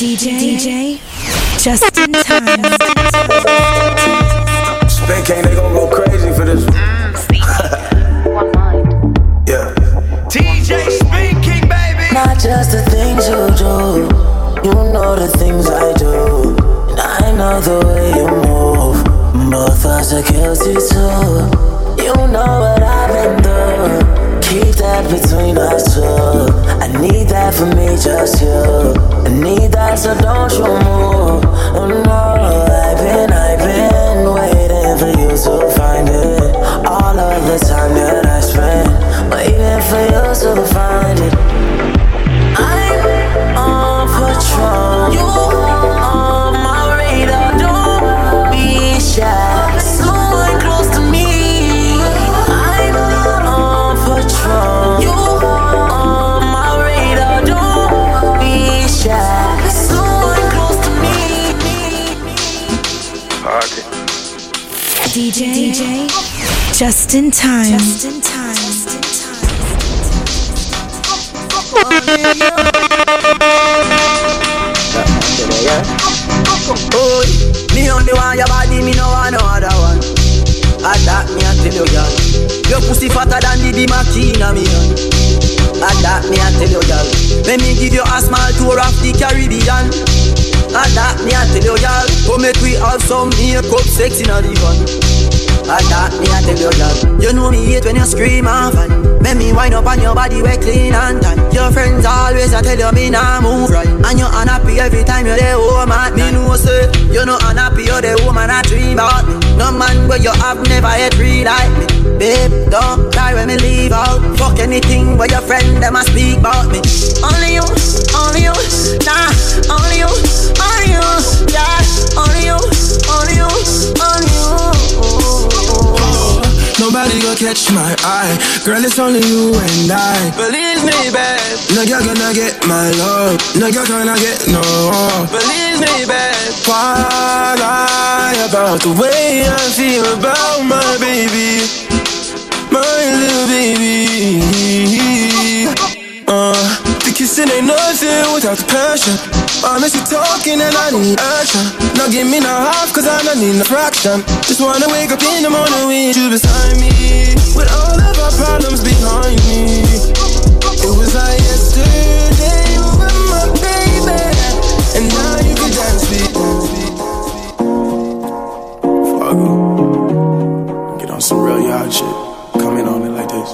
DJ, DJ, just in time. Spin King, they gon' go crazy for this. one mind. Yeah. DJ Spin King, baby. Not just the things you do, you know the things I do. And I know the way you move. Both us are guilty too. You know what I've been through. Keep that between us two. I need that for me, just you. I need that, so don't you move. Oh no, I've been, I've been waiting for you to find it. All of the time that I spent waiting for you to find fatter than the Makina, me. Attack me, I tell you, girl. Let me give you a small tour of the Caribbean. Attack me, I tell you, girl. Come make we have some makeup, sex in a divan. Attack me, I tell you, girl. You know me hate when you scream and fan. Make me wind up on your body, we clean and tan. Your friends always I tell you me nah move right, and you unhappy every time you're there oh, home at me. know say you know unhappy, you're the woman I dream about me. No man but you have never had free like me. Babe, don't cry when me leave out. Fuck anything but your friend them I speak about me. Only you, only you, nah, only you, only you, yeah, only you, only you, only you. Nobody gonna catch my eye. Girl, it's only you and I. Believe me, babe. No girl gonna get my love. No girl gonna get no. Believe me, babe. What lie about the way I feel about my baby, my little baby. Uh, kissing ain't nothing without the passion. I miss you talking and I need action. Now give me no half cause I don't need no fraction. Just wanna wake up in the morning with you beside me. With all of our problems behind me. It was like yesterday with my baby. And now you can dance with me. Fargo. Get on some real yard shit. Coming on it like this.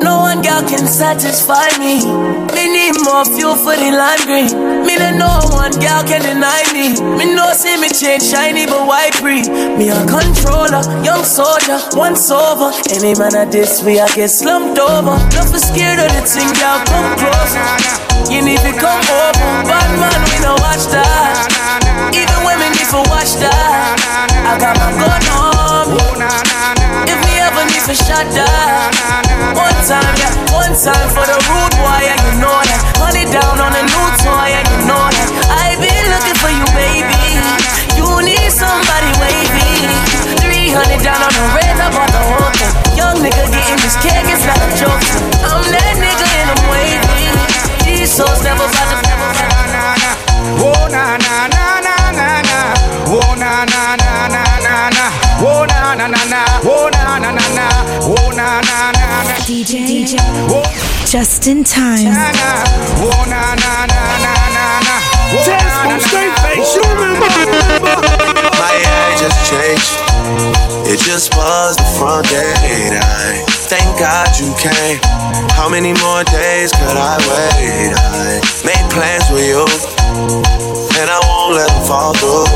No one girl can satisfy me. Me need more fuel for the laundry. Me no know one girl can deny me. Me no see me change shiny but white free. Me a controller, young soldier, once over. Any man at this way I get slumped over. Don't be scared of the thing, girl, come closer. You need to come over. Bad man, we no watch that. Even women need to watch that. I got my gun on to shut that. One time, yeah, one time for the rude boy, yeah, you know that. Honey down on a new toy, yeah, you know that. I've been looking for you, baby. You need somebody wavy. 300 down on the DJ, DJ, Oh JustinTyme. Test straight face, you remember? My age just changed. It just was the front gate. I thank God you came. How many more days could I wait? I made plans with you, and I won't let them fall through.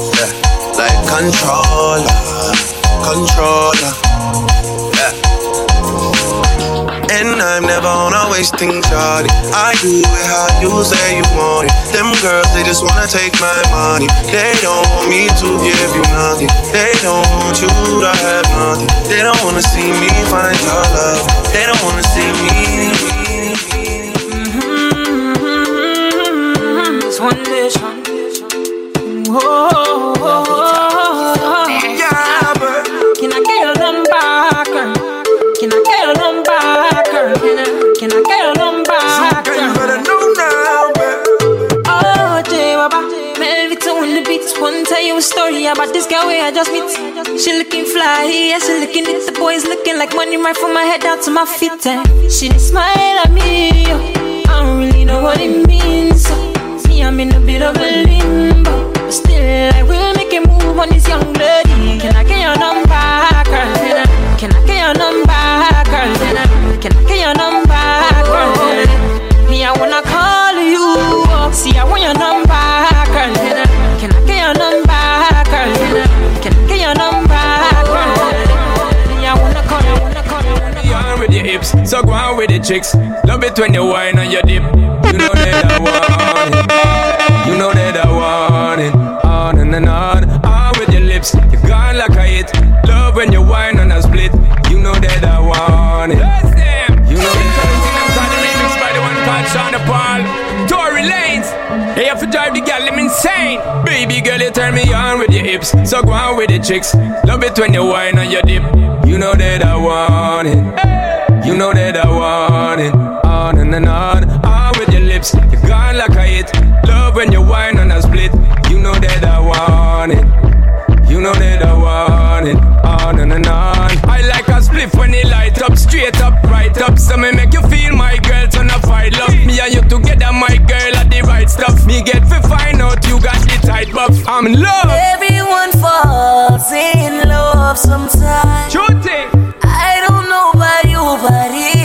Controller, controller. Yeah. And I'm never on a wasting Charlie. I do it how you say you want it. Them girls, they just wanna take my money. They don't want me to give you nothing. They don't want you to have nothing. They don't wanna see me find your love. They don't wanna see me. Tell you a story about this girl where I just meet. She looking fly, yeah, she looking at the boys looking like money right from my head down to my feet. And she smile at me, I don't really know what it means. So, me, I'm in a bit of a limbo, but still I will make a move on this young lady. Can I get your number, girl? Can I, can I get your number, girl? Can I, can I get your number, girl? Me, I wanna with the chicks. Love it when you whine on your dip. You know that I want it. You know that I want it. On and, and on. On with your lips. You gone like I hit. Love when you whine on a split. You know that I want it. You know that I want it. remix by the one called Sean Paul. Tory Lanez. They have to drive the gal, them insane. Baby girl, you turn me on with your hips. So go on with the chicks. Love it when you whine on your dip. You know that I want it. Hey. You know that I want it. On and, and on, on with your lips. You gone like I hit. Love when you whine on a split. You know that I want it. You know that I want it. On and, and on. I like a split when it light up, straight up, right up. So me make you feel my girl, turn a fight love. Me and you together, my girl, are the right stuff. Me get to find out you got the tight buff. I'm in love. Everyone falls in love sometimes. True thing говори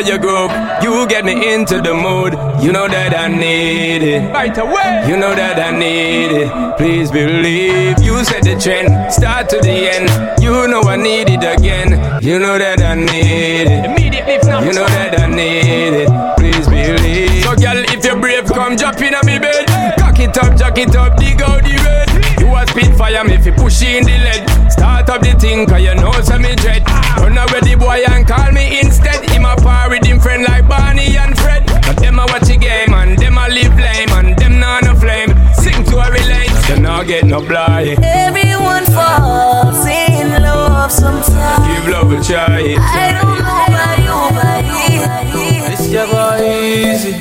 your group. You get me into the mood. You know that I need it. Right away. You know that I need it. Please believe. You set the trend. Start to the end. You know I need it again. You know that I need it. Immediately, if not. You know that I need it. Please believe. So, girl, if you're brave, come jump in on me bed. Cock it up, jack it up, dig out the red. You a spit fire me if you push in the lead. Start up the thing, cause you know some me dread. Run away the boy and call me instead. Him a par with him friend like Barney and Fred. But them a watch the game and them a live lame and them not no flame. Sing to a relate, you not get no blind. Everyone falls in love sometimes. Give love a try. I don't know why you, but it's your boy easy.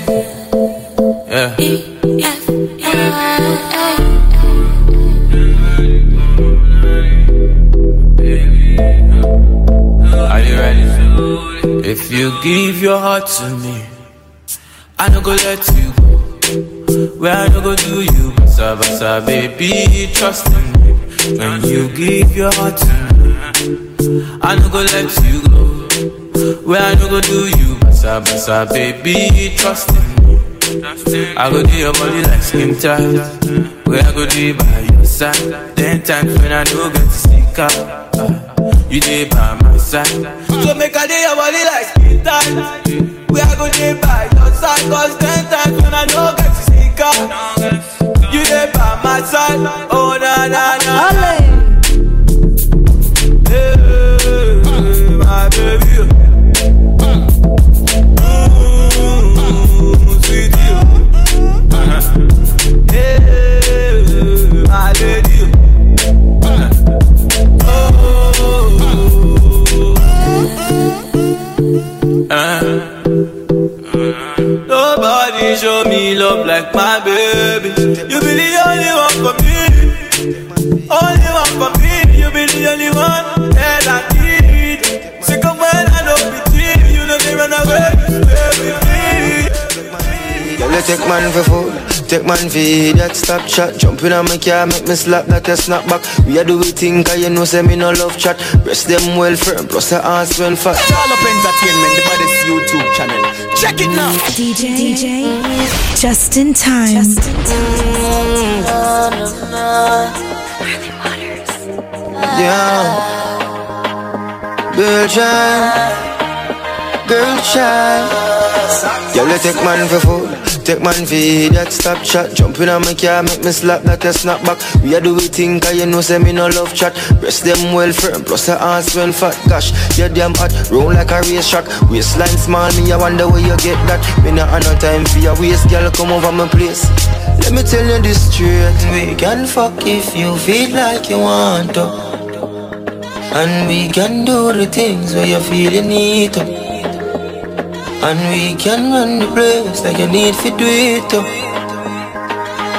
Yeah. If you give your heart to me, I no go let you go. Where I no go do you, basa basa, baby, trust in me. When you give your heart to me, I no go let you go. Where I no go do you, basa basa, baby, trust in me. I go do your body like skin tight. Where I go do by your side. Ten times when I don't get to sneak out. Uh, you dey by my side. So make a day your body like skin tight. We are gonna dey by your side, cause ten times when I don't get to sneak out. You dey by my side. Oh na na na. Nobody show me love like my baby. You be the only one for me. Only one take man for food, take man for that stop chat. jump in on my car, make me slap that a snap back. We are do we think, cause you know, say me no love chat. Breast them well firm, plus the ass well fat. All up entertainment, the baddest YouTube channel. Check it now. DJ, DJ, JustinTyme. Just in time. Yeah. Girl child, girl child. Yo, let take man for food, take man for that stop chat. Jumping on my car, make me slap that a snap back. We are do we think, cause you know, say me no love chat. Breast them well firm, plus the ass well fat. Gosh, you damn hot, roll like a race track. Waistline small, me I wonder where you get that. Me not have no time for your waist, girl, come over my place. Let me tell you this straight. We can fuck if you feel like you want to. And we can do the things where you feel you need to. And we can run the place like you need to do.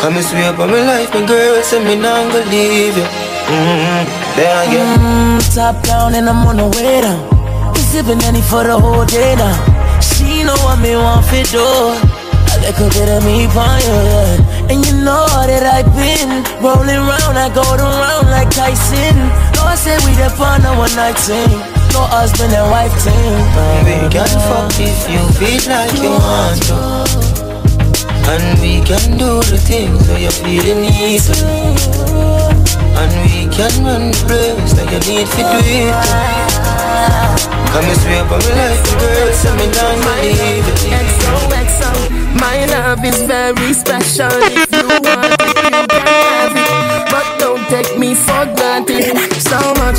Come and swear by my life, my girl, say me not gonna leave you. Mm-hmm. There I get. Mm, top down and I'm on the way down. We sipping any for the whole day now. She know what me want for do. A little bit of me on head. And you know that I've been rolling round, I go around like Tyson. No, I say we the fun of one night thing. No husband and wife thing. We can fuck if you feel like you want to. And we can do the things where you feel you need to. And we can run the place like you need to do it. Come and swear by my life, girl, so me not believe it. XOXO, my love is very special. If you want it, you can have it. But don't take me for granted. So much,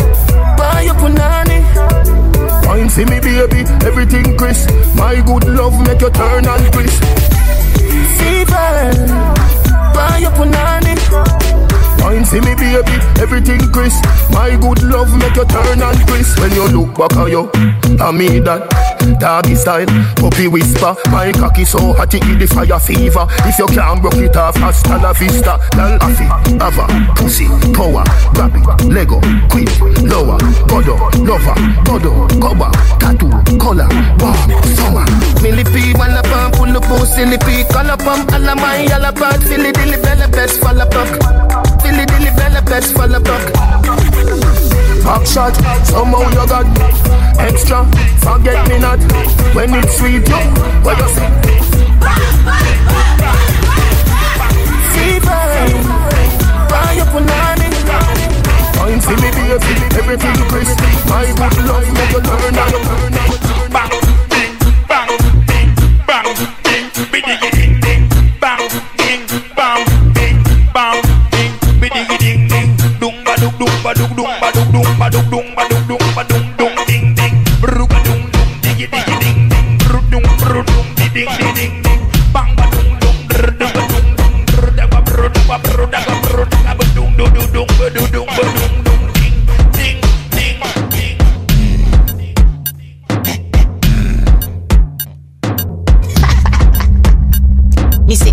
punani. Wine for me, baby, everything crisp. My good love make you turn and crisp. fever, buy your punani. Wine for me, baby, everything crisp. My good love make you turn and crisp. When you look back at you, I me that. Doggy style, puppy whisper. My cocky so hot it give the fire fever. If you can't broke it off, hasta la vista. Lal afi, ava, pussy, power, grab it, Lego, quick, lower, godo, lover, godo, cover, tattoo, color, warm, summer. Millipede, wanna pump, pull up, oh, silly pea, color pump, all of my yellow part, silly dilly bella best, fall up, silly dilly bella best, fall up. Back shot, somehow you got extra. Forget me not when it's sweet. You, what you say?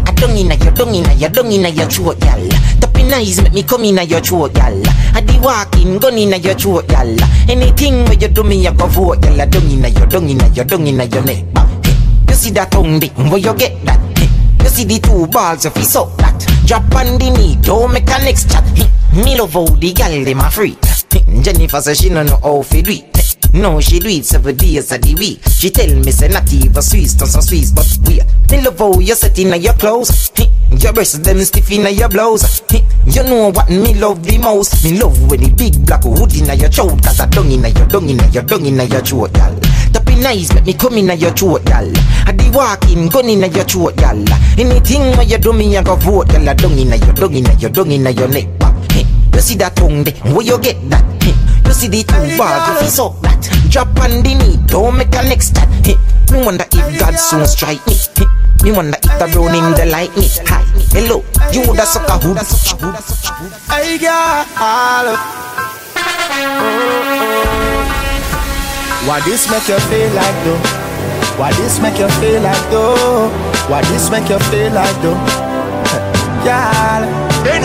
I don't inna your, don't inna your, don't inna your throat, y'all. Tapping eyes make me come inna your throat, y'all. I di walking, gun inna your throat, y'all. Anything where you do me, I go vote, y'all. Don't inna your, don't inna your, don't inna your neck. You see that tongue dick, where you get that? You see the two balls of his up that. Drop on the knee, don't make a next chat. Me love how the gal dem a free. Hey. Jennifer say she no know how fi do it. No, she do it seven days of the week. She tell me say not even Swiss, not some Swiss, but we. Me love how you set in your clothes. Your breasts them stiff in your blouse. You know what me love the most? Me love when the big black hood in your throat. Cause I dung in your dung in your dung in your throat, y'all. Tapping eyes make me come in your throat, y'all. I the walking gun in your throat, y'all. Anything where you do me, I go vote, y'all. Dung in your dung in your dung in your neck. You see that tongue there? Where you get that? Hey, you see the two bars if you up that. Drop on the knee, don't make a next chat. Hey, me wonder if God soon strike me. Hey, Me wanna eat a brownie in the like me. Hi, hello, you woulda suck a hood. Hey girl, why this make you feel like though? Why this make you feel like though? Why this make you feel like though? Girl, bend.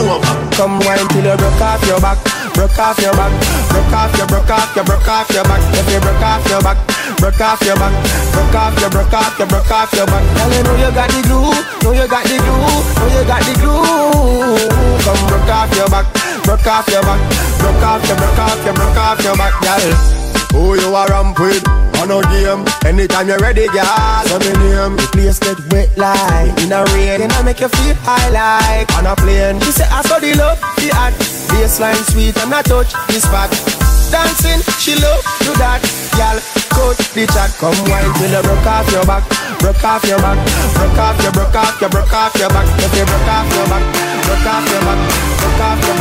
Come wine till you broke off your back, broke off your back, broke off your, broke off your, broke off your back. If you broke off your back, broke off your back, broke off your, broke off your, broke off your back. Girl, you know you got the glue, know you got the glue, know you got the glue. Come broke off your back, broke off your back, broke off your, broke off your, broke off your back, girl. Who you are ramp with? On a game. Anytime you're ready, girl. So me name. The place get wet like in a rain. And I make you feel high like on a plane. She say I saw the love, the art. Baseline sweet and I touch the spot. Dancing, she love to that. Girl, coach the chat. Come wine till you broke off your back. Broke off your back. Broke off your, broke off your, broke off your back. If you broke off your back. Broke off your back. Broke off your, broke off your,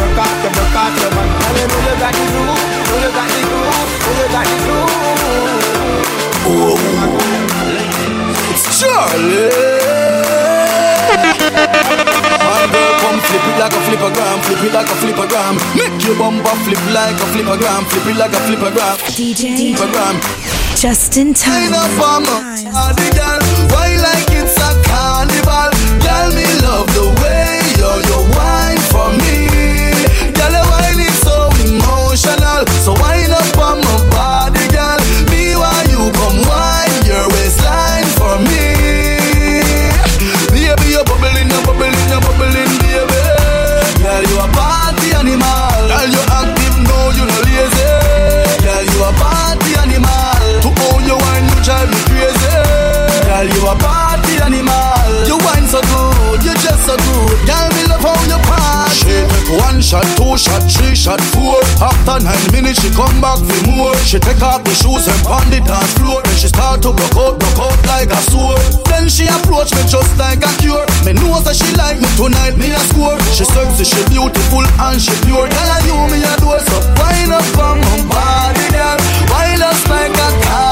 flip a flippergram, flip it like a flippergram. Make your bumper flip like a flippergram, flip it like a flippergram. DJ Flippergram. JustinTyme. Shot, four. After nine minutes, she come back for more. She take off the shoes and pound the dance floor. Then she start to broke out, broke out like a sword. Then she approach me just like a cure. Me know that she like me tonight, me a score. She sexy, she beautiful and she pure. Girl, I you me a do so. Wine up on my body, girl. Wine us like a carnival.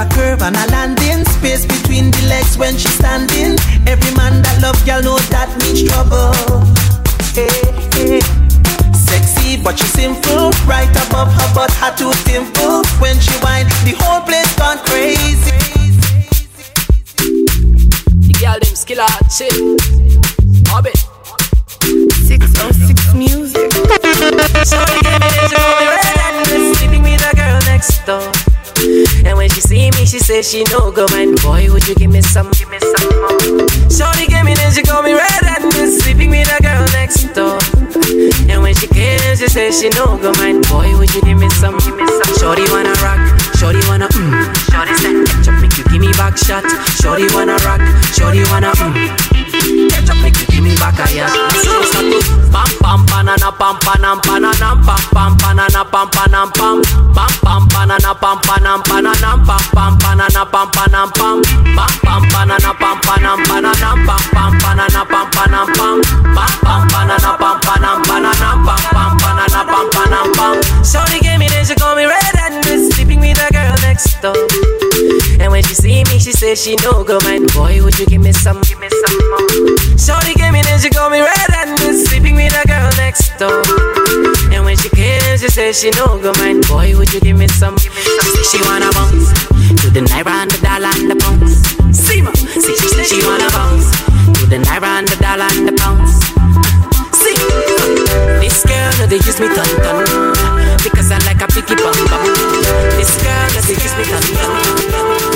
A curve and a landing space between the legs when she standing. Every man that love girl know that means trouble. Hey, hey. Sexy but she simple, right above her butt, her two dimple. When she whine, the whole place gone crazy. The girl them skill out shit. Orbit. 606 music. Shorty gave me this boy red and was sleeping with a girl next door. And when she see me, she says she no go mind. Boy, would you give me some, give me some more? Shorty gave me this, she call me red and sleeping with a girl next door. And when she came, she says she no go mind. Boy, would you give me some, give me some? Shorty wanna rock, shorty wanna mm. Shorty said, ketchup make you give me back shot. Shorty wanna rock, shorty wanna mm. Ketchup make you give me back a yacht. So to pam pam panam pam pam banana pam panam pam pam pam pam panam pananam pam pam banana pam panam pam pam pam banana pam panam pananam pam pam banana pam panam pam pam pam pam panam pananam pam pam banana pam panam pam. Shorty gave me this, she call me red and sleeping with a girl next door. And when she see me, she says she no go mind. Boy, would you give me some, give me some more? Shorty gave me this, she call me red and sleeping with a girl next door. And when she came, she says she no go mind. Boy, would you give me some? Give say she wanna bounce to the naira and the dollar and the pounds. See see she say she wanna bounce to the naira and the dollar and the pounds. See, uh, this girl no they use me ton ton because I like a picky bum bum. This girl no they use me ton ton.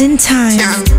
in time.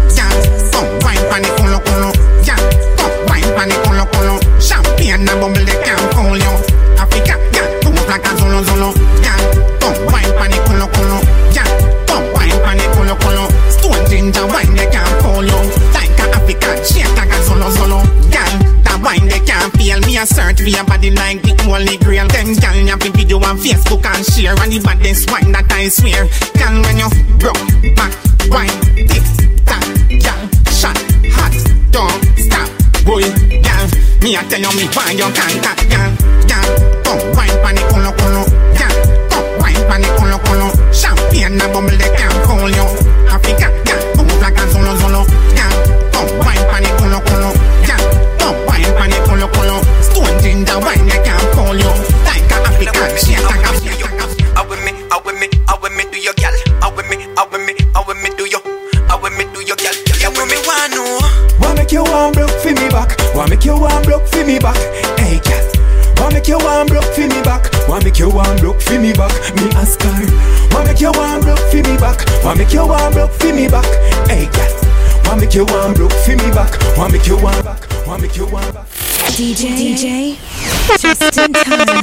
make you want broke for me back. Want make you want back. Want make you want back. DJ. DJ. Just in.